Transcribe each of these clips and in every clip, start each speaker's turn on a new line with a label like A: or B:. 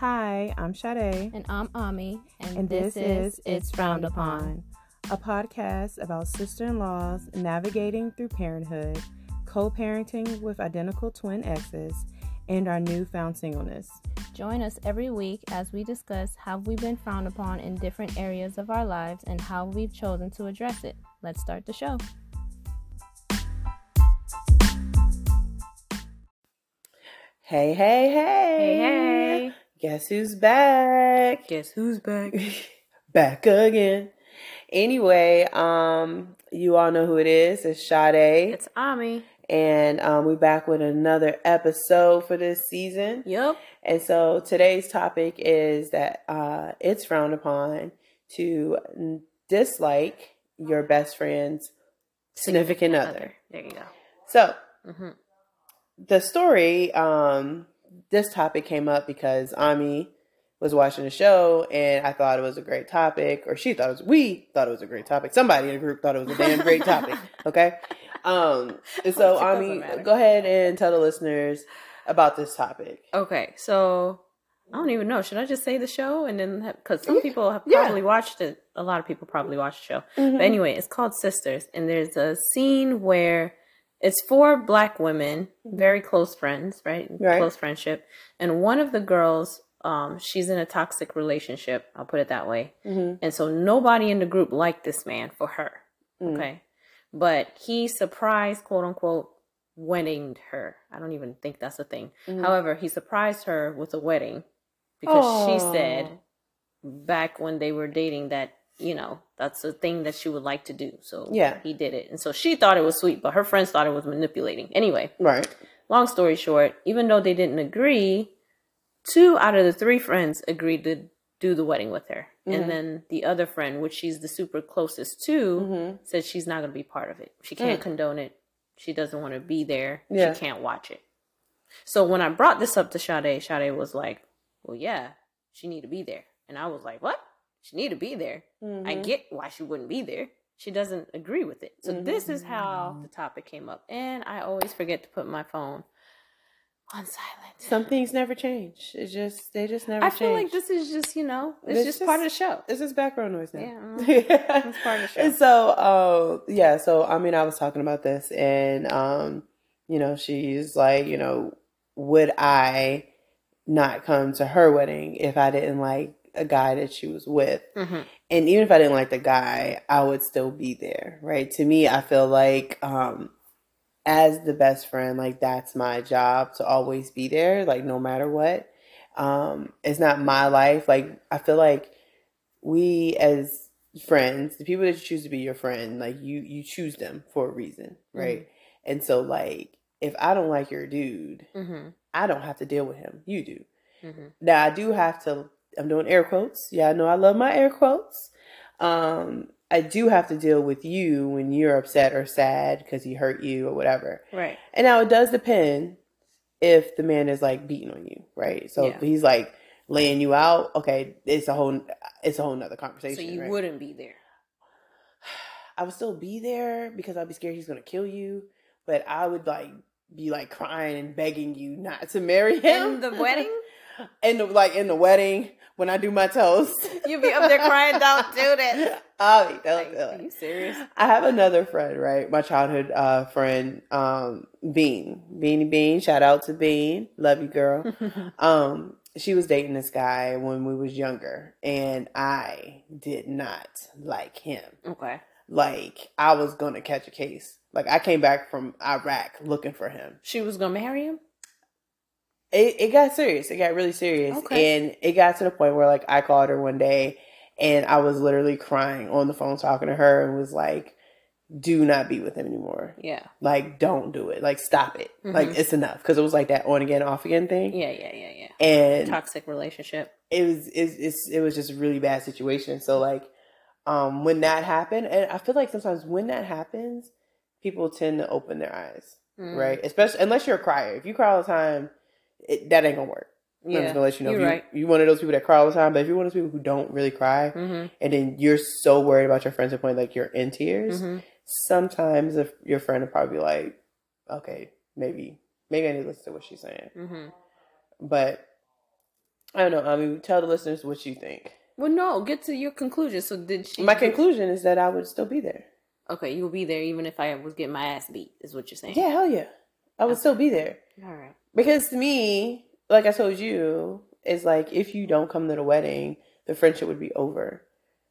A: Hi, I'm Shadae.
B: And I'm Ami.
A: And, and this, this, is It's Frowned Upon, a podcast about sister in laws navigating through parenthood, co parenting with identical twin exes, and our newfound singleness.
B: Join us every week as we discuss how we've been frowned upon in different areas of our lives and how we've chosen to address it. Let's start the show.
A: Hey, hey, hey.
B: Hey, hey.
A: Guess who's back?
B: Guess who's back?
A: back again. Anyway, um, you all know who it is. It's Shadae.
B: It's Ami.
A: And um, we're back with another episode for this season.
B: Yep.
A: And so today's topic is that uh, it's frowned upon to dislike your best friend's significant, significant other. other.
B: There you go.
A: So, mm-hmm the story, um, this topic came up because Ami was watching the show and I thought it was a great topic, or she thought it was, we thought it was a great topic. Somebody in the group thought it was a damn great topic. Okay. Um, and so Ami, go ahead and tell the listeners about this topic.
B: Okay. So I don't even know. Should I just say the show and then because some people have probably yeah. watched it. A lot of people probably watched the show. Mm-hmm. But anyway, it's called Sisters, and there's a scene where it's four black women, very close friends, right? right? Close friendship. And one of the girls, um, she's in a toxic relationship. I'll put it that way. Mm-hmm. And so nobody in the group liked this man for her. Mm-hmm. Okay. But he surprised, quote unquote, weddinged her. I don't even think that's a thing. Mm-hmm. However, he surprised her with a wedding because Aww. she said back when they were dating that you know, that's the thing that she would like to do. So yeah, he did it. And so she thought it was sweet, but her friends thought it was manipulating. Anyway,
A: right.
B: Long story short, even though they didn't agree, two out of the three friends agreed to do the wedding with her. Mm-hmm. And then the other friend, which she's the super closest to, mm-hmm. said she's not going to be part of it. She can't mm. condone it. She doesn't want to be there. Yeah. She can't watch it. So when I brought this up to Shadae, Shadae was like, well, yeah, she need to be there. And I was like, what? She need to be there. Mm-hmm. I get why she wouldn't be there. She doesn't agree with it. So mm-hmm. this is how the topic came up. And I always forget to put my phone on silent.
A: Some things never change. It's just they just never.
B: I
A: change.
B: feel like this is just you know it's, just, just, part of the show.
A: It's just background noise now.
B: Yeah, it's part of the show.
A: And so, uh, yeah. So I mean, I was talking about this, and um, you know, she's like, you know, would I not come to her wedding if I didn't like a guy that she was with. Mm-hmm. And even if I didn't like the guy, I would still be there, right? To me, I feel like um, as the best friend, like that's my job to always be there, like no matter what. Um, it's not my life. Like I feel like we as friends, the people that you choose to be your friend, like you you choose them for a reason, right? Mm-hmm. And so like if I don't like your dude, mm-hmm. I don't have to deal with him. You do. Mm-hmm. Now I do have to I'm doing air quotes. Yeah, I know I love my air quotes. Um, I do have to deal with you when you're upset or sad because he hurt you or whatever.
B: Right.
A: And now it does depend if the man is like beating on you, right? So yeah. he's like laying you out, okay, it's a whole it's a whole nother conversation. So
B: you
A: right?
B: wouldn't be there.
A: I would still be there because I'd be scared he's gonna kill you, but I would like be like crying and begging you not to marry him.
B: In the wedding?
A: in the like in the wedding when I do my toast.
B: You be up there crying, don't do.
A: Oh, don't
B: do it. Are you serious?
A: I have another friend, right? My childhood uh, friend, um, Bean. Beanie Bean. Shout out to Bean. Love you, girl. um, she was dating this guy when we was younger, and I did not like him.
B: Okay.
A: Like I was gonna catch a case. Like I came back from Iraq looking for him.
B: She was gonna marry him.
A: It, it got serious. It got really serious. Okay. And it got to the point where like I called her one day and I was literally crying on the phone talking to her and was like, do not be with him anymore.
B: Yeah.
A: Like, don't do it. Like, stop it. Mm-hmm. Like, it's enough. Cause it was like that on again, off again thing.
B: Yeah, yeah, yeah,
A: yeah. And
B: toxic relationship.
A: It was, it's, it's, it was just a really bad situation. So, like, um, when that happened, and I feel like sometimes when that happens, people tend to open their eyes, mm. right? Especially, unless you're a crier. If you cry all the time, it, that ain't gonna work. Yeah, I'm just gonna let you know. You're you,
B: right.
A: you're one of those people that cry all the time, but if you're one of those people who don't really cry, mm-hmm. and then you're so worried about your friends to point like you're in tears, mm-hmm. sometimes if your friend will probably be like, okay, maybe maybe I need to listen to what she's saying. Mm-hmm. But I don't know. I mean, tell the listeners what you think.
B: Well, no, get to your conclusion. So did she?
A: My conclusion is that I would still be there.
B: Okay, you will be there even if I was getting my ass beat. Is what you're saying?
A: Yeah, hell yeah, I would okay. still be there.
B: All right.
A: Because to me, like I told you, it's like if you don't come to the wedding, the friendship would be over,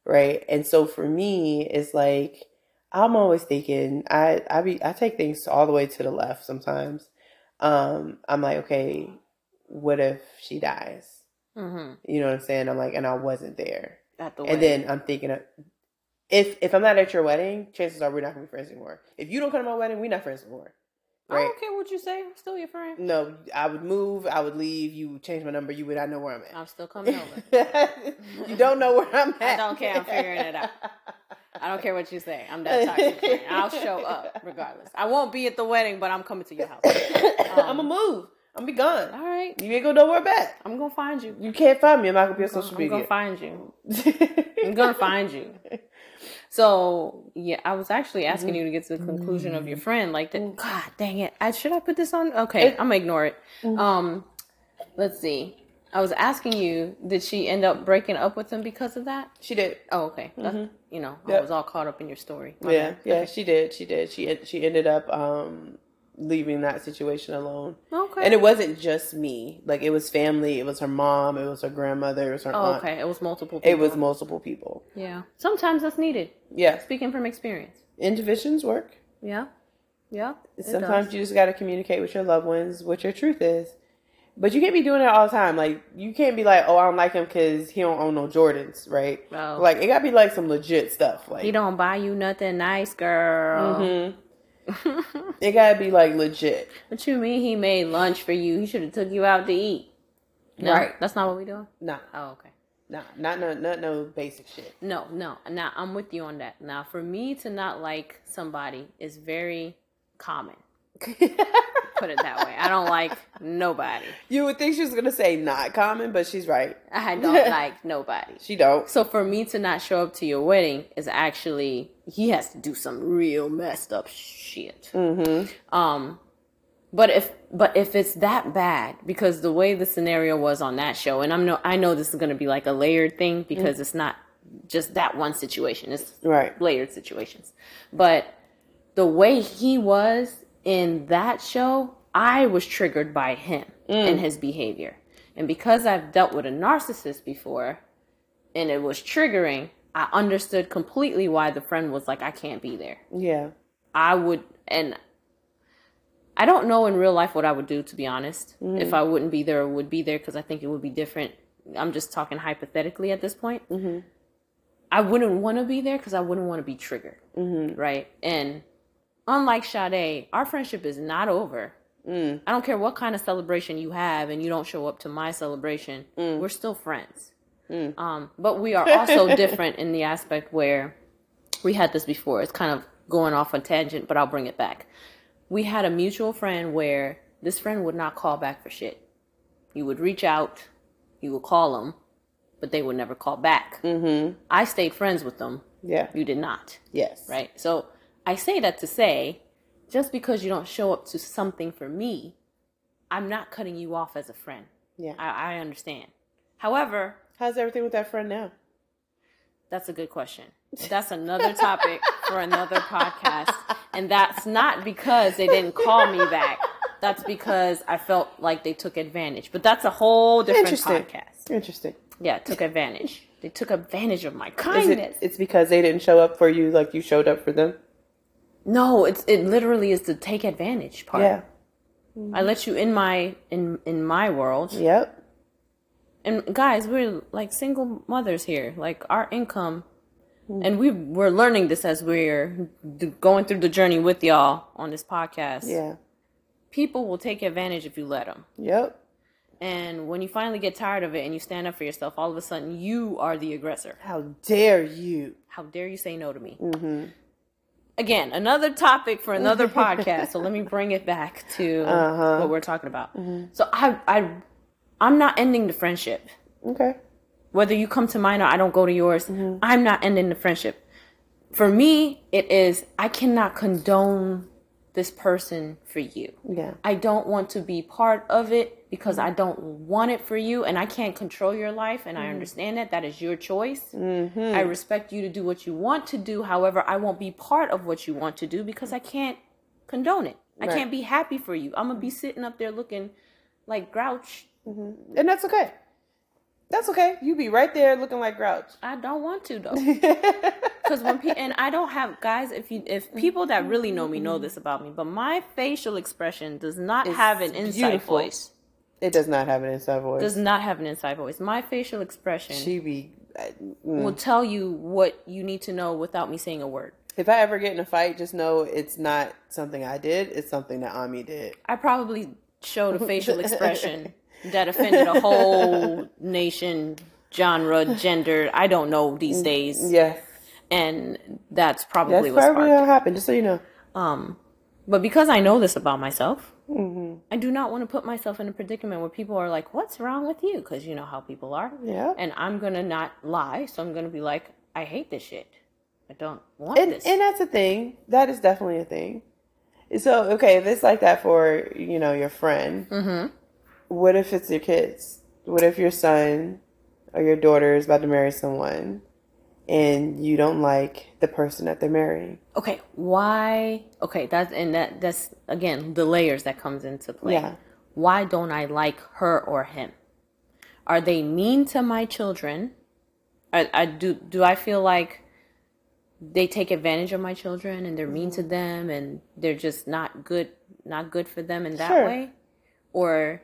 A: right? And so for me, it's like I'm always thinking I I be I take things all the way to the left sometimes. Um, I'm like, okay, what if she dies? Mm-hmm. You know what I'm saying? I'm like, and I wasn't there. At the and then I'm thinking, of, if if I'm not at your wedding, chances are we're not gonna be friends anymore. If you don't come to my wedding, we're not friends anymore.
B: Right? I don't care what you say. I'm still your friend.
A: No, I would move. I would leave. You would change my number. You would not know where I'm at.
B: I'm still coming over.
A: you don't know where I'm at.
B: I don't care. I'm figuring it out. I don't care what you say. I'm that toxic I'll show up regardless. I won't be at the wedding, but I'm coming to your house.
A: Um, I'm gonna move. I'm gonna be gone.
B: All right.
A: You ain't gonna know where back.
B: I'm gonna find you.
A: You can't find me. I'm not gonna be on social media.
B: I'm gonna find you. I'm gonna find you. So yeah, I was actually asking you to get to the conclusion of your mm-hmm. friend. Like, the, God dang it! I should I put this on? Okay, I'm gonna ignore it. Mm-hmm. Um, let's see. I was asking you, did she end up breaking up with him because of that?
A: She did.
B: Oh, okay. Mm-hmm. You know, yep. I was all caught up in your story.
A: My yeah, bad. yeah, okay. she did. She did. She she ended up um leaving that situation alone. Okay. And it wasn't just me. Like it was family. It was her mom. It was her grandmother. It was her oh, aunt.
B: Okay. It was multiple. people.
A: It was multiple people.
B: Yeah. Sometimes that's needed.
A: Yeah.
B: Speaking from experience.
A: Interventions work.
B: Yeah. Yeah.
A: Sometimes you just got to communicate with your loved ones what your truth is. But you can't be doing it all the time. Like you can't be like, "Oh, I don't like him because he don't own no Jordans," right? Oh. Like it gotta be like some legit stuff. Like
B: he don't buy you nothing nice, girl. Mm-hmm.
A: it gotta be like legit.
B: What you mean he made lunch for you? He should have took you out to eat. No, right. That's not what we doing?
A: Nah.
B: Oh, okay.
A: Nah, not no not no basic shit.
B: No, no. Now I'm with you on that. Now for me to not like somebody is very common. Put it that way. I don't like nobody.
A: You would think she was gonna say not common, but she's right.
B: I don't like nobody.
A: She don't.
B: So for me to not show up to your wedding is actually he has to do some real messed up shit. Mm-hmm. Um, but if but if it's that bad, because the way the scenario was on that show, and I'm no I know this is gonna be like a layered thing because mm-hmm. it's not just that one situation. It's
A: right
B: layered situations, but the way he was in that show, I was triggered by him mm. and his behavior. And because I've dealt with a narcissist before and it was triggering, I understood completely why the friend was like, I can't be there.
A: Yeah.
B: I would, and I don't know in real life what I would do, to be honest. Mm-hmm. If I wouldn't be there or would be there, because I think it would be different. I'm just talking hypothetically at this point. Mm-hmm. I wouldn't want to be there because I wouldn't want to be triggered. Mm-hmm. Right. And unlike Shadae, our friendship is not over. Mm. I don't care what kind of celebration you have and you don't show up to my celebration, mm. we're still friends. Mm. Um, but we are also different in the aspect where we had this before. It's kind of going off on tangent, but I'll bring it back. We had a mutual friend where this friend would not call back for shit. You would reach out, you would call them, but they would never call back. Mm-hmm. I stayed friends with them.
A: Yeah.
B: You did not.
A: Yes.
B: Right. So I say that to say, just because you don't show up to something for me, I'm not cutting you off as a friend.
A: Yeah.
B: I, I understand. However,
A: how's everything with that friend now?
B: That's a good question. That's another topic for another podcast. And that's not because they didn't call me back. That's because I felt like they took advantage. But that's a whole different
A: Interesting.
B: podcast.
A: Interesting.
B: Yeah, took advantage. They took advantage of my kindness.
A: It, it's because they didn't show up for you like you showed up for them?
B: No, it's it literally is the take advantage part.
A: Yeah.
B: Mm-hmm. I let you in my in in my world.
A: Yep.
B: And guys, we're like single mothers here. Like our income mm-hmm. and we we're learning this as we're going through the journey with y'all on this podcast.
A: Yeah.
B: People will take advantage if you let them.
A: Yep.
B: And when you finally get tired of it and you stand up for yourself, all of a sudden you are the aggressor.
A: How dare you?
B: How dare you say no to me? Mm-hmm again, another topic for another podcast. So let me bring it back to uh-huh. what we're talking about. Mm-hmm. So I, I, I'm not ending the friendship.
A: Okay.
B: Whether you come to mine or I don't go to yours, mm-hmm. I'm not ending the friendship. For me, it is I cannot condone this person for you.
A: Yeah.
B: I don't want to be part of it because mm-hmm. I don't want it for you and I can't control your life and I mm-hmm. understand that that is your choice. Mm-hmm. I respect you to do what you want to do. However, I won't be part of what you want to do because I can't condone it. I can't be happy for you. I'm going to be sitting up there looking like grouch.
A: And that's okay. That's okay. You be right there looking like Grouch.
B: I don't want to though. Cuz when pe- and I don't have guys if you if people that really know me know this about me, but my facial expression does not
A: It's
B: have an inside
A: beautiful.
B: voice.
A: It does not have an inside voice.
B: Does not have an inside voice. My facial expression
A: she be. uh,
B: will tell you what you need to know without me saying a word.
A: If I ever get in a fight, just know it's not something I did. It's something that Ami did.
B: I probably showed a facial expression that offended a whole nation, genre, gender. I don't know these days,
A: Yeah,
B: and that's
A: that's
B: probably what
A: probably what happened. Just so you know.
B: Um, but because I know this about myself,
A: Mm-hmm.
B: I do not want to put myself in a predicament where people are like, "What's wrong with you?" Because you know how people are.
A: Yeah.
B: And I'm gonna not lie, so I'm gonna be like, "I hate this shit. I don't want
A: and,
B: this."
A: and that's a thing. That is definitely a thing. So okay, if it's like that for you know your friend,
B: mm-hmm.
A: What if it's your kids? What if your son or your daughter is about to marry someone, and you don't like the person that they're marrying?
B: Okay, why? Okay, that's and that that's again the layers that comes into play.
A: Yeah.
B: Why don't I like her or him? Are they mean to my children? I, I do. Do I feel like they take advantage of my children and they're mean to mm-hmm. them and they're just not good, not good for them in that
A: Sure.
B: way, or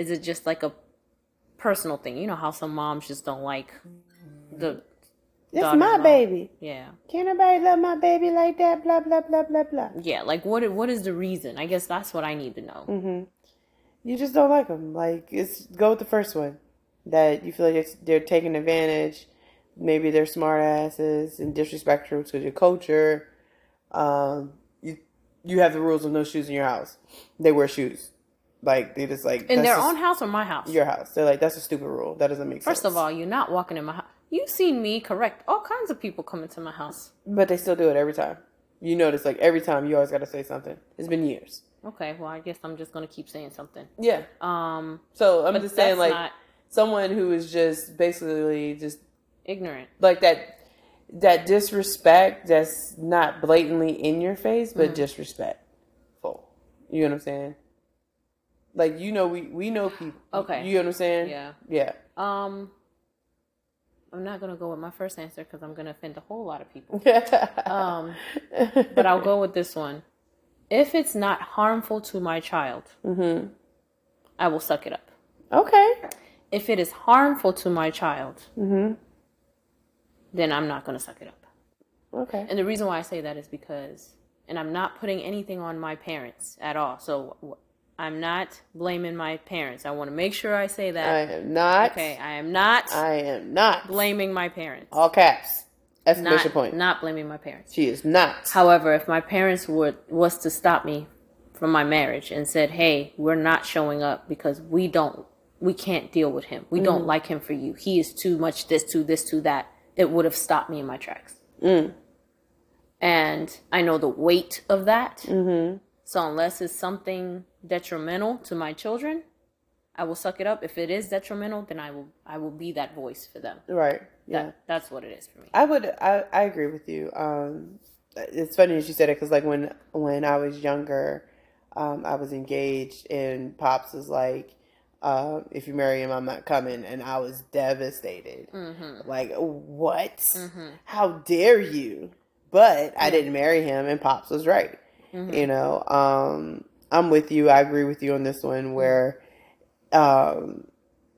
B: is it just like a personal thing? You know how some moms just don't like the
A: It's my baby.
B: yeah.
A: Can't nobody love my baby like that? Blah blah blah blah blah.
B: Yeah, like what? What is the reason? I guess that's what I need to know.
A: Mm-hmm. You just don't like them. Like it's go with the first one that you feel like they're taking advantage. Maybe they're smart asses and disrespectful to your culture. Um, you you have the rules of no shoes in your house. They wear shoes. Like they just like
B: In their
A: just
B: own house or my house?
A: your house. They're like that's a stupid rule. That doesn't make sense.
B: First of all, you're not walking in my house. You've seen me correct all kinds of people come into my house.
A: but they still do it every time. You notice like every time you always got to say something. It's been years.
B: Okay, well, I guess I'm just gonna keep saying something.
A: Yeah.
B: Um,
A: So I'm just saying like
B: not
A: someone who is just basically just
B: ignorant.
A: like that that disrespect that's not blatantly in your face
B: Mm.
A: but disrespectful you know what i'm saying like you know we we know people
B: Okay.
A: you know what i'm saying
B: Yeah.
A: yeah
B: Um, I'm not gonna go with my first answer because I'm gonna offend a whole lot of people. Um, but I'll go with this one. If it's not harmful to my child,
A: hmm
B: I will suck it up.
A: okay
B: If it is harmful to my child,
A: mm-hmm.
B: then I'm not gonna suck it up.
A: okay
B: And the reason why I say that is because, and I'm not putting anything on my parents at all. So I'm not blaming my parents. I want to make sure I say that.
A: i am not
B: okay, I am not
A: i am not
B: blaming my parents.
A: all caps exclamation
B: Not,
A: point
B: not blaming my parents.
A: she is not
B: However, if my parents would was to stop me from my marriage and said, "Hey, we're not showing up because we don't, we can't deal with him. We don't like him for you. He is too much this, too this, too that," it would have stopped me in my tracks.
A: Mm.
B: And I know the weight of that.
A: mm-hmm
B: So unless it's something detrimental to my children, I will suck it up. If it is detrimental, then I will I will be that voice for them.
A: right yeah
B: That, that's what it is for me.
A: I would. I, I agree with you. Um, it's funny that you said it because, like, when when I was younger, um, I was engaged, and pops was like, uh, "If you marry him, I'm not coming," and I was devastated.
B: Mm-hmm.
A: Like, what?
B: Mm-hmm.
A: How dare you? But I didn't marry him, and pops was right.
B: Mm-hmm.
A: You know, um, I'm with you. I agree with you on this one. Where, um,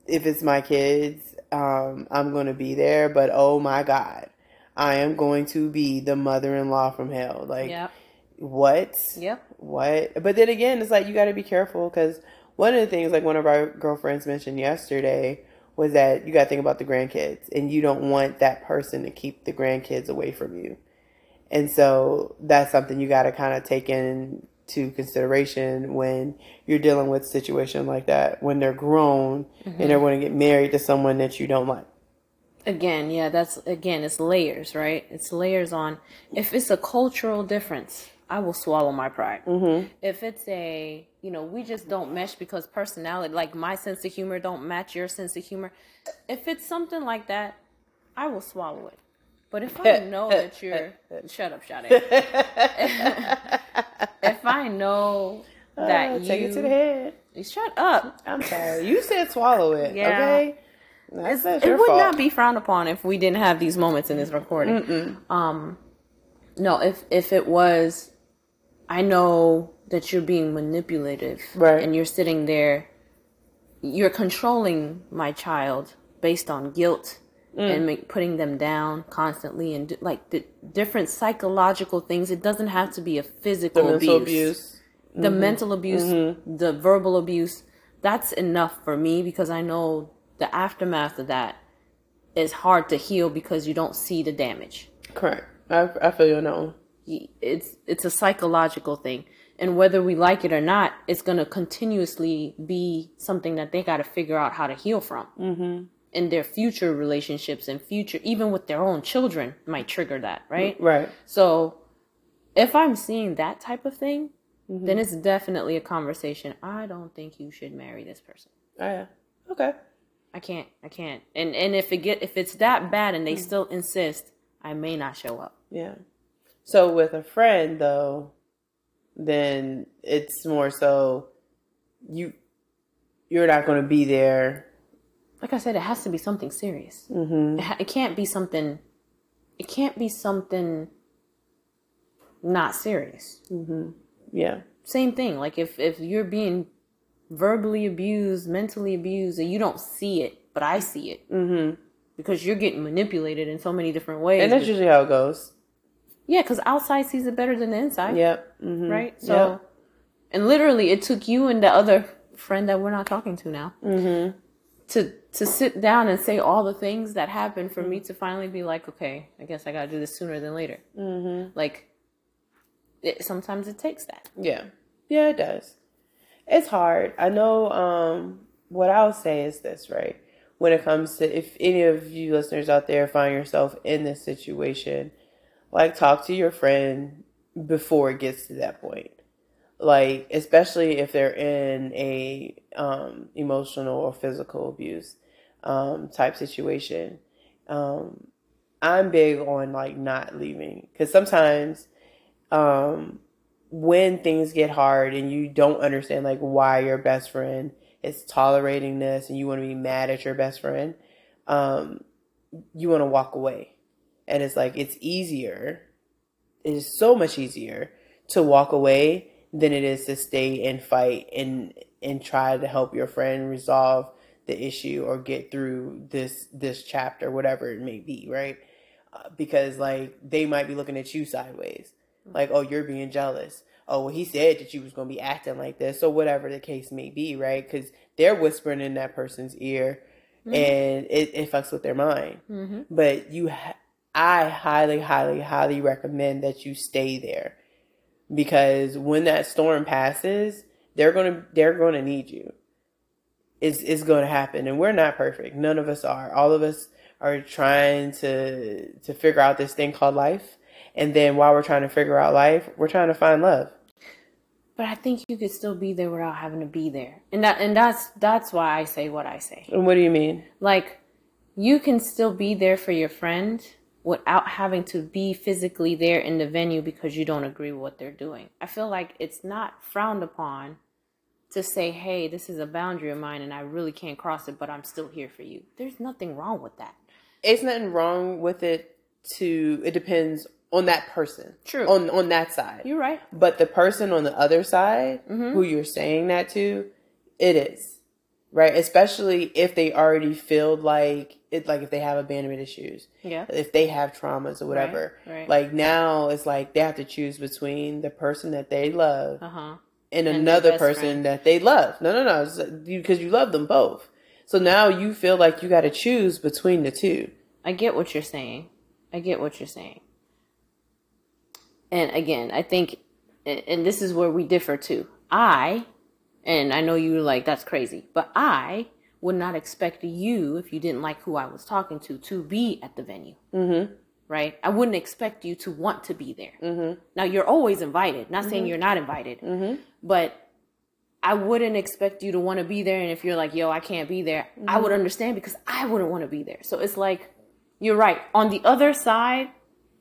A: if it's my kids, um, I'm going to be there. But oh my God, I am going to be the mother-in-law from hell. Like,
B: Yep.
A: what?
B: Yep.
A: What? But then again, it's like you got to be careful because one of the things, like one of our girlfriends mentioned yesterday, was that you got to think about the grandkids, and you don't want that person to keep the grandkids away from you. And so that's something you got to kind of take into consideration when you're dealing with a situation like that. When they're grown and they're going to get married to someone that you don't like.
B: Again, yeah, that's again, it's layers, right? It's layers on if it's a cultural difference. I will swallow my pride. Mm-hmm. If it's a, you know, we just don't mesh because personality, like my sense of humor don't match your sense of humor. If it's something like that, I will swallow it. But if I know that you're, shut up, shut it. if I know that uh,
A: you take it to the head,
B: shut up.
A: I'm sorry. You said swallow it. Yeah. Okay.
B: That's, that's it would fault. not be frowned upon if we didn't have these moments in this recording. Mm-mm. Um, no, if if it was, I know that you're being manipulative,
A: right?
B: And you're sitting there, you're controlling my child based on guilt mm. and make, putting them down constantly, and like the different psychological things. It doesn't have to be a physical the abuse. abuse. The mm-hmm. mental abuse, mm-hmm. the verbal abuse, that's enough for me because I know the aftermath of that is hard to heal because you don't see the damage.
A: Correct. I, I feel you know.
B: It's it's a psychological thing, and whether we like it or not, it's gonna continuously be something that they got to figure out how to heal from. Mm-hmm. In their future relationships and future, even with their own children, might trigger that, right?
A: Right.
B: So, if I'm seeing that type of thing, mm-hmm. then it's definitely a conversation. I don't think you should marry this person.
A: Oh yeah. Okay.
B: I can't. I can't. And and if it get if it's that bad and they mm. still insist, I may not show up.
A: Yeah. So with a friend though, then it's more so you you're not going to be there.
B: Like I said, it has to be something serious. Mm-hmm. It, ha- it can't be something. It can't be something not serious.
A: Mm-hmm. Yeah.
B: Same thing. Like if if you're being verbally abused, mentally abused, and you don't see it, but I see it. Mm-hmm. Because you're getting manipulated in so many different ways.
A: And that's usually how it goes.
B: Yeah, because outside sees it better than the inside.
A: Yep.
B: Mm-hmm. Right? So, yep. and literally, it took you and the other friend that we're not talking to now mm-hmm. To to sit down and say all the things that happened for me to finally be like, okay, I guess I got to do this sooner than later. Mm-hmm. Like, it, sometimes it takes that.
A: Yeah. Yeah, it does. It's hard. I know um, what I'll say is this, right? When it comes to if any of you listeners out there find yourself in this situation, like talk to your friend before it gets to that point. Like especially if they're in a um, emotional or physical abuse um, type situation. Um, I'm big on like not leaving because sometimes um, when things get hard and you don't understand like why your best friend is tolerating this and you want to be mad at your best friend, um, you want to walk away. And it's like it's easier, it is so much easier to walk away than it is to stay and fight and and try to help your friend resolve the issue or get through this this chapter, whatever it may be, right? Uh, because like they might be looking at you sideways like, oh, you're being jealous. Oh, well, he said that you was going to be acting like this, or whatever the case may be, right? Because they're whispering in that person's ear, mm-hmm. and it, it fucks with their mind. Mm-hmm. But you, ha- I highly, highly, highly recommend that you stay there, because when that storm passes, they're gonna they're gonna need you. It's it's to happen, and we're not perfect. None of us are. All of us are trying to to figure out this thing called life and then while we're trying to figure out life, we're trying to find love.
B: But I think you could still be there without having to be there. And that and that's that's why I say what I say.
A: And what do you mean?
B: Like you can still be there for your friend without having to be physically there in the venue because you don't agree with what they're doing. I feel like it's not frowned upon to say, "Hey, this is a boundary of mine and I really can't cross it, but I'm still here for you." There's nothing wrong with that.
A: It's nothing wrong with it to it depends on that person.
B: True.
A: On on that side.
B: You're right.
A: But the person on the other side mm-hmm. who you're saying that to, it is. Right? Especially if they already feel like it like if they have abandonment issues.
B: Yeah.
A: If they have traumas or whatever.
B: Right. right.
A: Like now it's like they have to choose between the person that they love uh-huh. and, and another person friend. that they love. No, no, no. Because you, you love them both. So now you feel like you got to choose between the two.
B: I get what you're saying. I get what you're saying. And again, I think, and this is where we differ too. I, and I know you were like, that's crazy, but I would not expect you, if you didn't like who I was talking to, to be at the venue. Mm-hmm. right? I wouldn't expect you to want to be there. Mm-hmm. Now you're always invited. Not saying mm-hmm. you're not invited, mm-hmm. but I wouldn't expect you to want to be there. And if you're like, yo, I can't be there, I would understand because I wouldn't want to be there. So it's like, you're right. On the other side,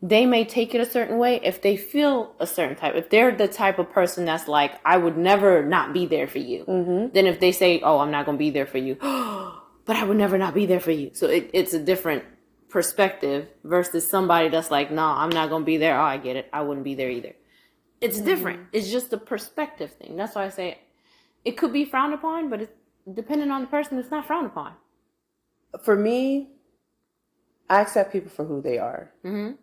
B: they may take it a certain way if they feel a certain type. If they're the type of person that's like, I would never not be there for you. Mm-hmm. Then if they say, oh, I'm not going to be there for you, but I would never not be there for you. So it, it's a different perspective versus somebody that's like, no, I'm not going to be there. Oh, I get it. I wouldn't be there either. It's mm-hmm. different. It's just a perspective thing. That's why I say it could be frowned upon, but it's depending on the person, it's not frowned upon.
A: For me, I accept people for who they are. Mm-hmm.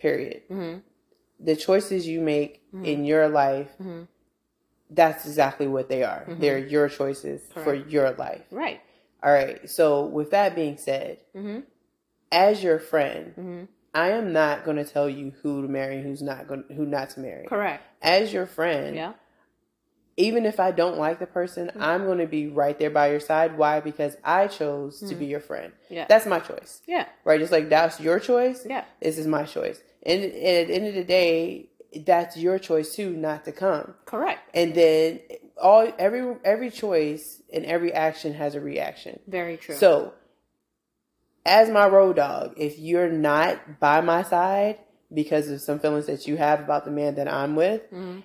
A: Period. Mm-hmm. The choices you make mm-hmm. in your life, mm-hmm. that's exactly what they are. Mm-hmm. They're your choices Correct. for your life.
B: Right.
A: All right. So, with that being said, mm-hmm. as your friend, mm-hmm. I am not going to tell you who to marry, who's not going, who not to marry.
B: Correct.
A: As your friend, yeah even if I don't like the person, mm-hmm. I'm going to be right there by your side. Why? Because I chose mm-hmm. to be mm-hmm. your friend. Yeah. That's my choice.
B: Yeah.
A: Right? Just like that's your choice.
B: Yeah.
A: This is my choice. And, and at the end of the day, that's your choice too, not to come.
B: Correct.
A: And then all every every choice and every action has a reaction.
B: Very true.
A: So as my road dog, if you're not by my side because of some feelings that you have about the man that I'm with, mm-hmm.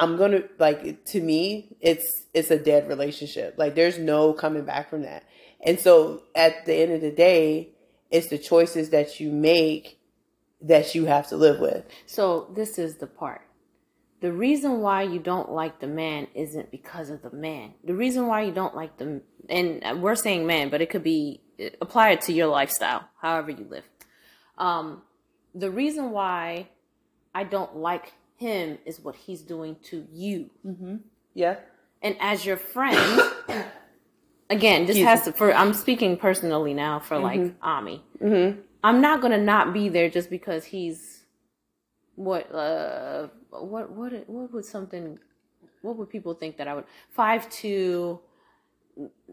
A: I'm gonna like to me, it's it's a dead relationship. Like there's no coming back from that. And so at the end of the day, it's the choices that you make that you have to live with.
B: So this is the part. The reason why you don't like the man isn't because of the man. The reason why you don't like the and we're saying man, but it could be apply it to your lifestyle, however you live. Um, the reason why I don't like him is what he's doing to you.
A: Mm-hmm. Yeah.
B: And as your friend, again, this has to, for, I'm speaking personally now for mm-hmm. like Ami. Mm-hmm. I'm not going to not be there just because he's, what, uh, what, what, what would something, what would people think that I would, five two,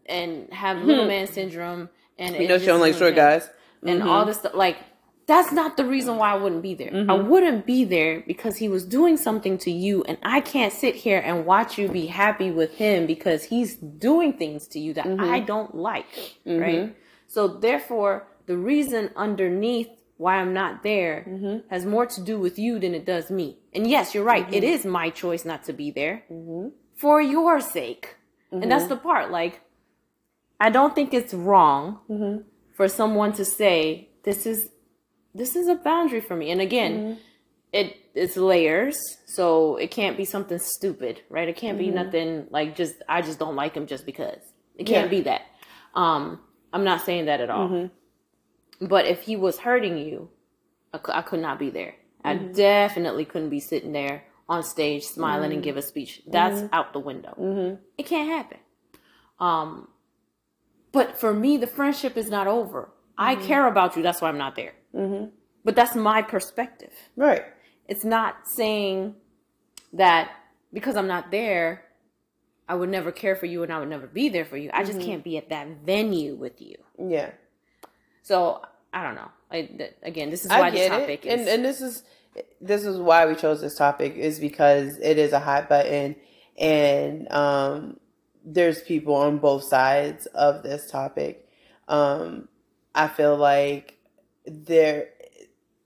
B: and have little hmm. man syndrome and
A: you know she don't like short guys
B: and all mm-hmm. this stuff like that's not the reason why I wouldn't be there. Mm-hmm. I wouldn't be there because he was doing something to you, and I can't sit here and watch you be happy with him because he's doing things to you that mm-hmm. I don't like, mm-hmm. right? So, therefore, the reason underneath why I'm not there mm-hmm. has more to do with you than it does me. And yes, you're right. It mm-hmm. is my choice not to be there mm-hmm. for your sake. And that's the part. Like, I don't think it's wrong for someone to say, this is this is a boundary for me. And again, mm-hmm. it it's layers, so it can't be something stupid, right? It can't mm-hmm. be nothing like just I just don't like him just because. It can't yeah. be that. Um, I'm not saying that at all. Mm-hmm. But if he was hurting you, I, I could not be there. I mm-hmm. definitely couldn't be sitting there on stage smiling and mm-hmm. give a speech. That's mm-hmm. out the window. It can't happen. Um, but for me, the friendship is not over. I care about you. That's why I'm not there. Mm-hmm. But that's my perspective.
A: Right.
B: It's not saying that because I'm not there, I would never care for you and I would never be there for you. I just mm-hmm. can't be at that venue with you.
A: Yeah.
B: So I don't know. I, again, this is why this topic
A: it. is. And, and this is this is why we chose this topic is because it is a hot button and um, there's people on both sides of this topic. Um, I feel like there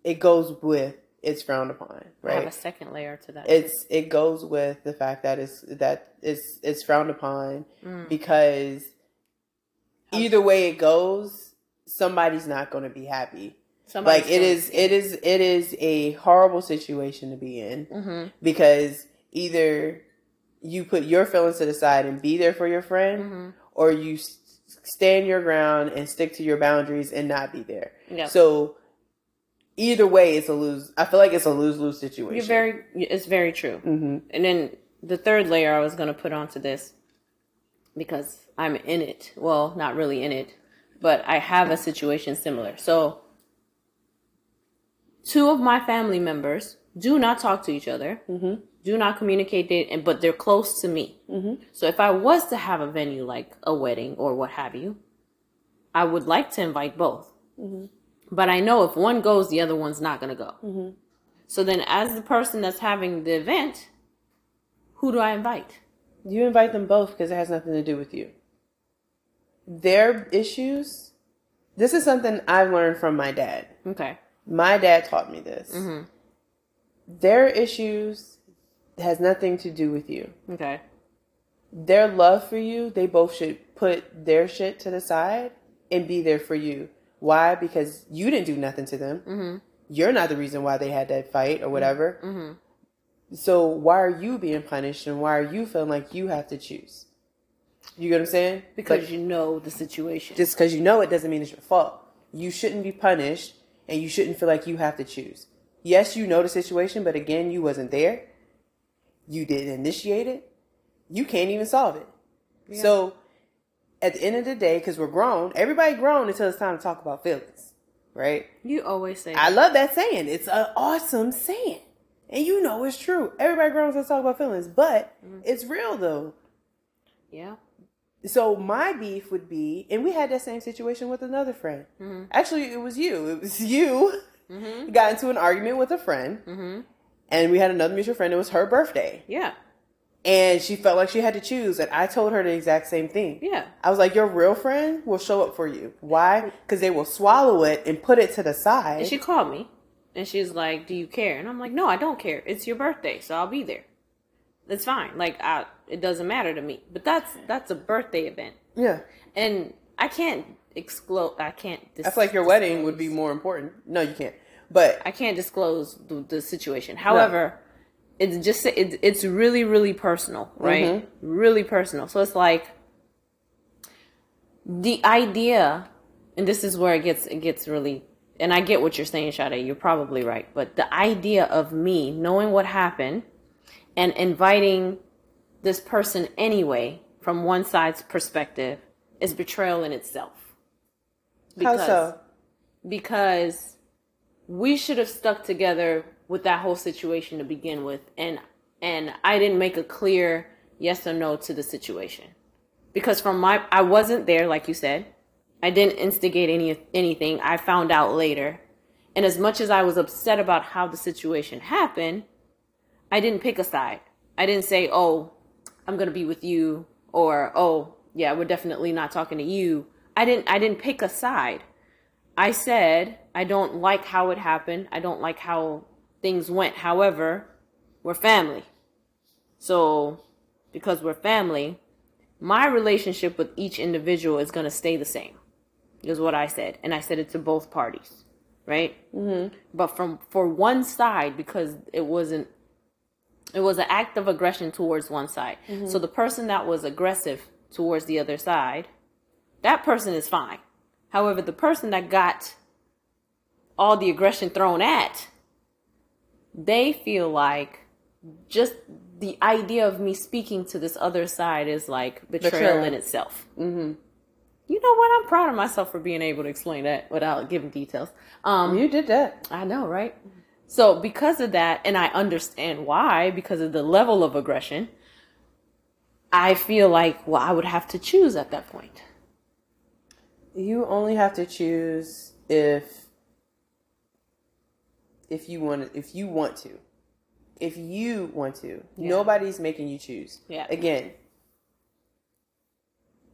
A: it goes with it's frowned upon, right? I
B: have a second layer to that.
A: It's it goes with the fact that it's that it's it's frowned upon mm. because either way it goes, somebody's not going to be happy. Somebody's like it is, it is, it is a horrible situation to be in mm-hmm. because either you put your feelings to the side and be there for your friend, mm-hmm. or you stand your ground and stick to your boundaries and not be there. Yeah. So either way, it's a lose. I feel like it's a lose lose situation.
B: You're very. It's very true. Mm-hmm. And then the third layer I was going to put onto this because I'm in it. Well, not really in it, but I have a situation similar. So two of my family members do not talk to each other. Mm-hmm do not communicate it, and but they're close to me. Mm-hmm. So if I was to have a venue like a wedding or what have you, I would like to invite both. Mm-hmm. But I know if one goes, the other one's not going to go. Mm-hmm. So then, as the person that's having the event, who do I invite?
A: You invite them both because it has nothing to do with you. Their issues. This is something I've learned from my dad.
B: Okay.
A: My dad taught me this. Mm-hmm. Their issues has nothing to do with you.
B: Okay.
A: Their love for you, they both should put their shit to the side and be there for you. Why? Because you didn't do nothing to them. Mm-hmm. You're not the reason why they had that fight or whatever. Mm-hmm. So why are you being punished and why are you feeling like you have to choose? You get what I'm saying?
B: Because but you know the situation.
A: Just because you know it doesn't mean it's your fault. You shouldn't be punished and you shouldn't feel like you have to choose. Yes, you know the situation, but again, you wasn't there. You didn't initiate it. You can't even solve it. Yeah. So at the end of the day, because we're grown, everybody grown until it's time to talk about feelings, right?
B: You always say.
A: I love that saying. It's an awesome saying. And you know it's true. Everybody grows to talk about feelings, but mm-hmm. it's real though.
B: Yeah.
A: So my beef would be, and we had that same situation with another friend. Mm-hmm. Actually, it was you. It was you. Mm-hmm. Got into an argument with a friend, mm-hmm. And we had another mutual friend. It was her birthday.
B: Yeah.
A: And she felt like she had to choose, and I told her the exact same thing.
B: Yeah.
A: I was like, "Your real friend will show up for you. Why? Because they will swallow it and put it to the side."
B: And she called me. And she's like, "Do you care?" And I'm like, "No, I don't care. It's your birthday, so I'll be there. It's fine. Like, I, it doesn't matter to me. But that's that's a birthday event.
A: Yeah.
B: And I can't exclude. I can't.
A: Dis- I feel like your wedding would be more important. No, you can't. But
B: I can't disclose the, the situation. However, no. it's just it's it's really really personal, right? Mm-hmm. Really personal. So it's like the idea, and this is where it gets it gets really and I get what you're saying, Shadae. You're probably right. But the idea of me knowing what happened and inviting this person anyway from one side's perspective is betrayal in itself.
A: Because, How so?
B: Because we should have stuck together with that whole situation to begin with, and and I didn't make a clear yes or no to the situation because from my I wasn't there, like you said. I didn't instigate any anything. I found out later. And as much as I was upset about how the situation happened, I didn't pick a side. I didn't say, "Oh, I'm going to be with you," or "Oh, yeah, we're definitely not talking to you." I didn't I didn't pick a side. I said, "I don't like how it happened. I don't like how things went. However, we're family." So, because we're family, my relationship with each individual is going to stay the same is what I said, and I said it to both parties, right? Mm-hmm. But from for one side, because it wasn't, it was an act of aggression towards one side. Mm-hmm. So the person that was aggressive towards the other side, that person is fine. However, the person that got all the aggression thrown at, they feel like just the idea of me speaking to this other side is like betrayal, betrayal. in itself. Mm-hmm. You know what? I'm proud of myself for being able to explain that without giving details.
A: Um, you did that.
B: I know, right? So because of that, and I understand why, because of the level of aggression, I feel like, well, I would have to choose at that point.
A: You only have to choose if if you want if you want to. If you want to. Yeah. Nobody's making you choose.
B: Yeah.
A: Again,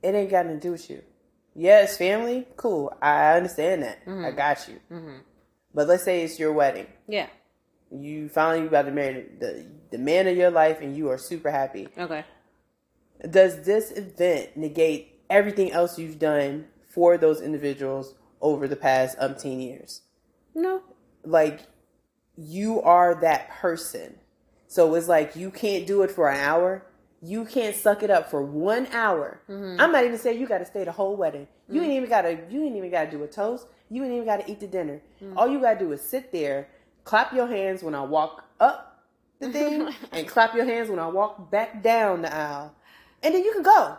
A: it ain't got nothing to do with you. Yes, family, cool. I understand that. Mm-hmm. I got you. Mm-hmm. But let's say it's your wedding.
B: Yeah.
A: You finally about to marry the the man of your life, and you are super happy.
B: Okay.
A: Does this event negate everything else you've done for those individuals over the past umpteen years?
B: No.
A: Like you are that person. So it's like you can't do it for an hour you can't suck it up for one hour. Mm-hmm. I'm not even saying you got to stay the whole wedding. You mm-hmm. ain't even got to. You ain't even got to do a toast. You ain't even got to eat the dinner. Mm-hmm. All you got to do is sit there, clap your hands when I walk up the thing, and clap your hands when I walk back down the aisle, and then you can go.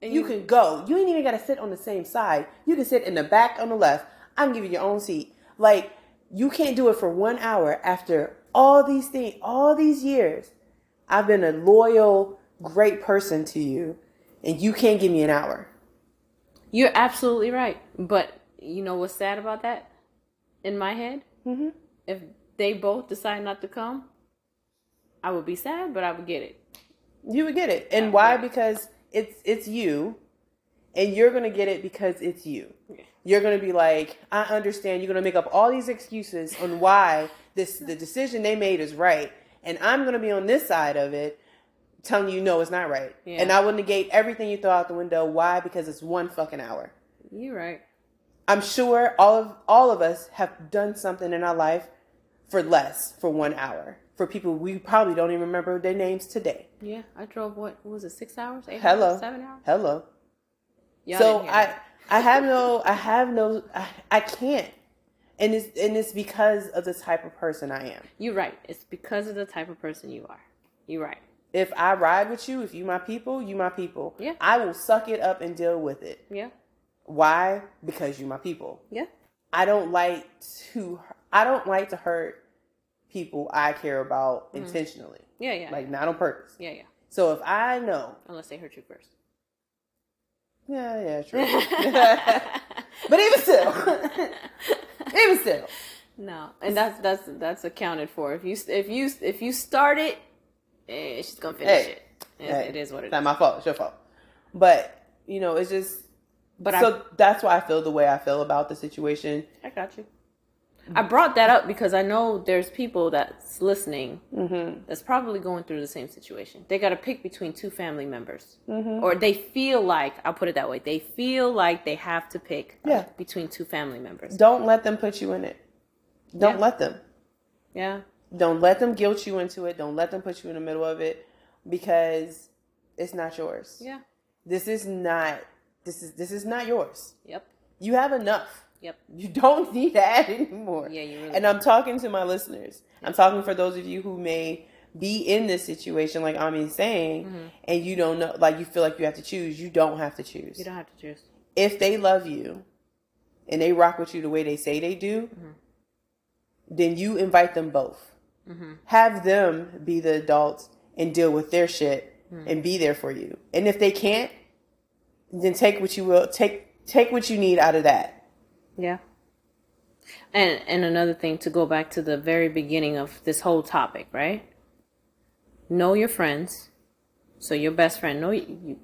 A: And you, you can go. You ain't even got to sit on the same side. You can sit in the back on the left. I'm giving you your own seat. Like you can't do it for one hour after all these things, all these years. I've been a loyal great person to you and you can't give me an hour.
B: You're absolutely right. But you know what's sad about that? in my head, mm-hmm. if they both decide not to come, I would be sad, but I would get it.
A: You would get it, and why? Because it's it's you, and you're gonna get it because it's you. You're gonna be like, I understand. You're gonna make up all these excuses on why this the decision they made is right, and I'm gonna be on this side of it, telling you no, it's not right, yeah. and I will negate everything you throw out the window. Why? Because it's one fucking hour.
B: You're right.
A: I'm sure all of all of us have done something in our life for less for one hour. For people we probably don't even remember their names today.
B: Yeah, I drove what, what was it, six hours, eight
A: Hello.
B: hours, seven hours?
A: Hello. Y'all so I I have no I have no I, I can't. And it's and it's because of the type of person I am.
B: You're right. It's because of the type of person you are. You're right.
A: If I ride with you, if you my people, you my people.
B: Yeah.
A: I will suck it up and deal with it.
B: Yeah.
A: Why? Because you my people.
B: Yeah.
A: I don't like to I don't like to hurt people I care about mm-hmm. intentionally.
B: Yeah, yeah.
A: Like not on purpose.
B: Yeah, yeah.
A: So if I know
B: Unless they hurt you first.
A: Yeah, yeah, true. but even still. even still.
B: No. And that's that's that's accounted for. If you if you if you start it, eh, she's gonna finish hey, it. Hey, it is what it
A: it's is. Not my fault. It's your fault. But you know, it's just but so I, that's why I feel the way I feel about the situation.
B: I got you. I brought that up because I know there's people that's listening mm-hmm. that's probably going through the same situation. They got to pick between two family members, mm-hmm. or they feel like I'll put it that way. They feel like they have to pick yeah. between two family members.
A: Don't let them put you in it. Don't yeah. let them.
B: Yeah.
A: Don't let them guilt you into it. Don't let them put you in the middle of it because it's not yours.
B: Yeah.
A: This is not this is this is not yours.
B: Yep.
A: You have enough.
B: Yep.
A: You don't need that anymore.
B: Yeah, you really
A: And I'm talking to my listeners. I'm talking for those of you who may be in this situation, like Ami saying, mm-hmm. and you don't know, like you feel like you have to choose. You don't have to choose.
B: You don't have to choose.
A: If they love you and they rock with you the way they say they do, mm-hmm. then you invite them both. Mm-hmm. Have them be the adults and deal with their shit mm-hmm. and be there for you. And if they can't, then take what you will take take what you need out of that.
B: Yeah. And and another thing to go back to the very beginning of this whole topic, right? Know your friends. So your best friend, know you,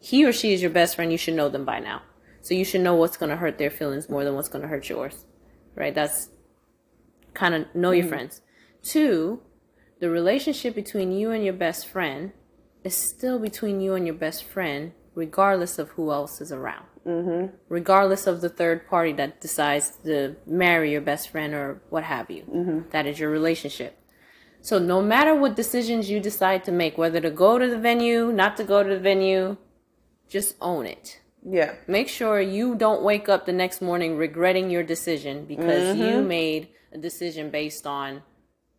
B: he or she is your best friend. You should know them by now. So you should know what's going to hurt their feelings more than what's going to hurt yours, right? That's kind of know your mm-hmm. friends. Two, the relationship between you and your best friend is still between you and your best friend regardless of who else is around. Mm-hmm. Regardless of the third party that decides to marry your best friend or what have you. Mm-hmm. That is your relationship. So no matter what decisions you decide to make, whether to go to the venue, not to go to the venue, just own it.
A: Yeah.
B: Make sure you don't wake up the next morning regretting your decision because mm-hmm. you made a decision based on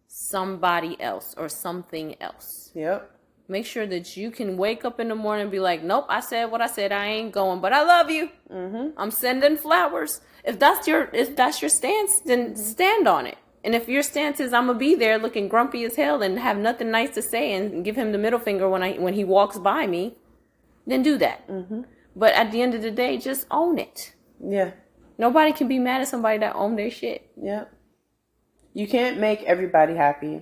B: somebody else or something else.
A: Yep.
B: Make sure that you can wake up in the morning and be like, nope, I said what I said. I ain't going, but I love you. Mm-hmm. I'm sending flowers. If that's your if that's your stance, then stand on it. And if your stance is I'm gonna be there looking grumpy as hell and have nothing nice to say and give him the middle finger when I when he walks by me, then do that. Mm-hmm. But at the end of the day, just own it.
A: Yeah.
B: Nobody can be mad at somebody that own their shit.
A: Yeah. You can't make everybody happy,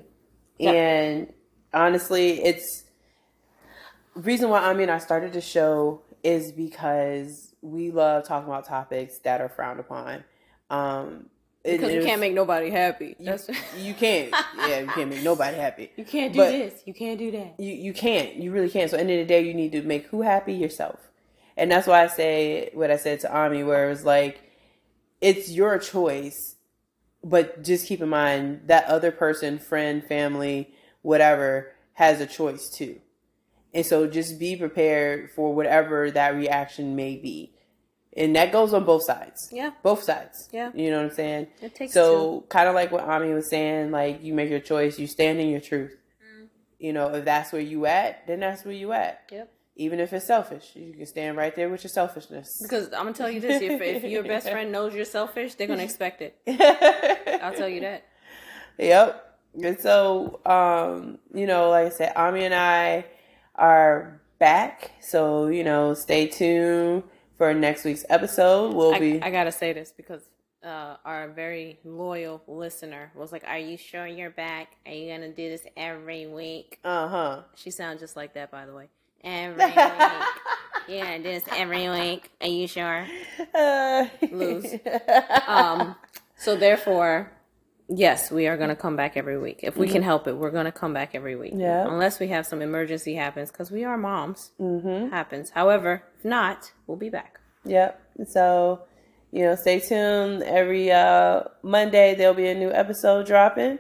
A: yeah. and honestly, it's reason why I mean I started the show is because we love talking about topics that are frowned upon. Um,
B: because it, you can't make nobody happy.
A: You, you, can't. Yeah, you can't make nobody happy.
B: You can't do but this. You can't do that.
A: You you can't. You really can't. So at the end of the day, you need to make who happy yourself. And that's why I say what I said to Ami, where it was like, it's your choice, but just keep in mind that other person, friend, family, whatever, has a choice too. And so just be prepared for whatever that reaction may be. And that goes on both sides.
B: Yeah.
A: Both sides.
B: Yeah.
A: You know what I'm saying?
B: It takes
A: So kind of like what Ami was saying, like you make your choice, you stand in your truth. Mm. You know, if that's where you at, then that's where you at.
B: Yep.
A: Even if it's selfish, you can stand right there with your selfishness.
B: Because I'm gonna tell you this: if, if your best friend knows you're selfish, they're gonna expect it. I'll tell you that.
A: Yep. And so, um, you know, like I said, Ami and I are back. So, you know, stay tuned for next week's episode. We'll
B: I,
A: be.
B: I gotta say this because uh, our very loyal listener was like, "Are you sure you're back? Are you gonna do this every week?"
A: Uh huh.
B: She sounds just like that, by the way. Every week. Yeah, this every week. Are you sure? Uh, Lose. Um. So therefore, yes, we are going to come back every week if we mm-hmm. can help it. We're going to come back every week. Yeah. Unless we have some emergency happens, because we are moms. Mm-hmm. Happens. However, if not, we'll be back.
A: Yep. So you know, stay tuned. Every uh, Monday there'll be a new episode dropping,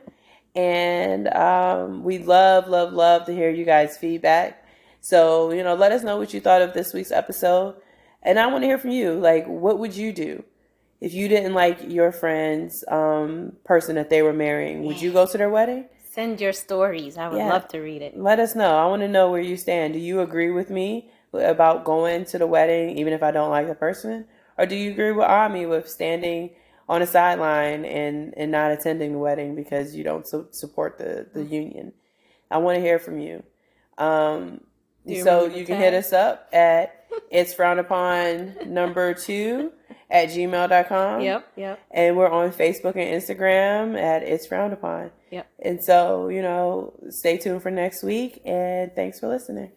A: and um, we love, love, love to hear you guys' feedback. So you know, let us know what you thought of this week's episode, and I want to hear from you. Like, what would you do if you didn't like your friend's um, person that they were marrying? Would you go to their wedding?
B: Send your stories. I would yeah. love to read it.
A: Let us know. I want to know where you stand. Do you agree with me about going to the wedding, even if I don't like the person? Or do you agree with Ami with standing on a sideline and, and not attending the wedding because you don't su- support the, the union? I want to hear from you. Um, you so you can hit us up at it's frowned upon number two at gmail.com.
B: Yep, yep.
A: And we're on Facebook and Instagram at it's frowned upon.
B: Yep.
A: And so, you know, stay tuned for next week and thanks for listening.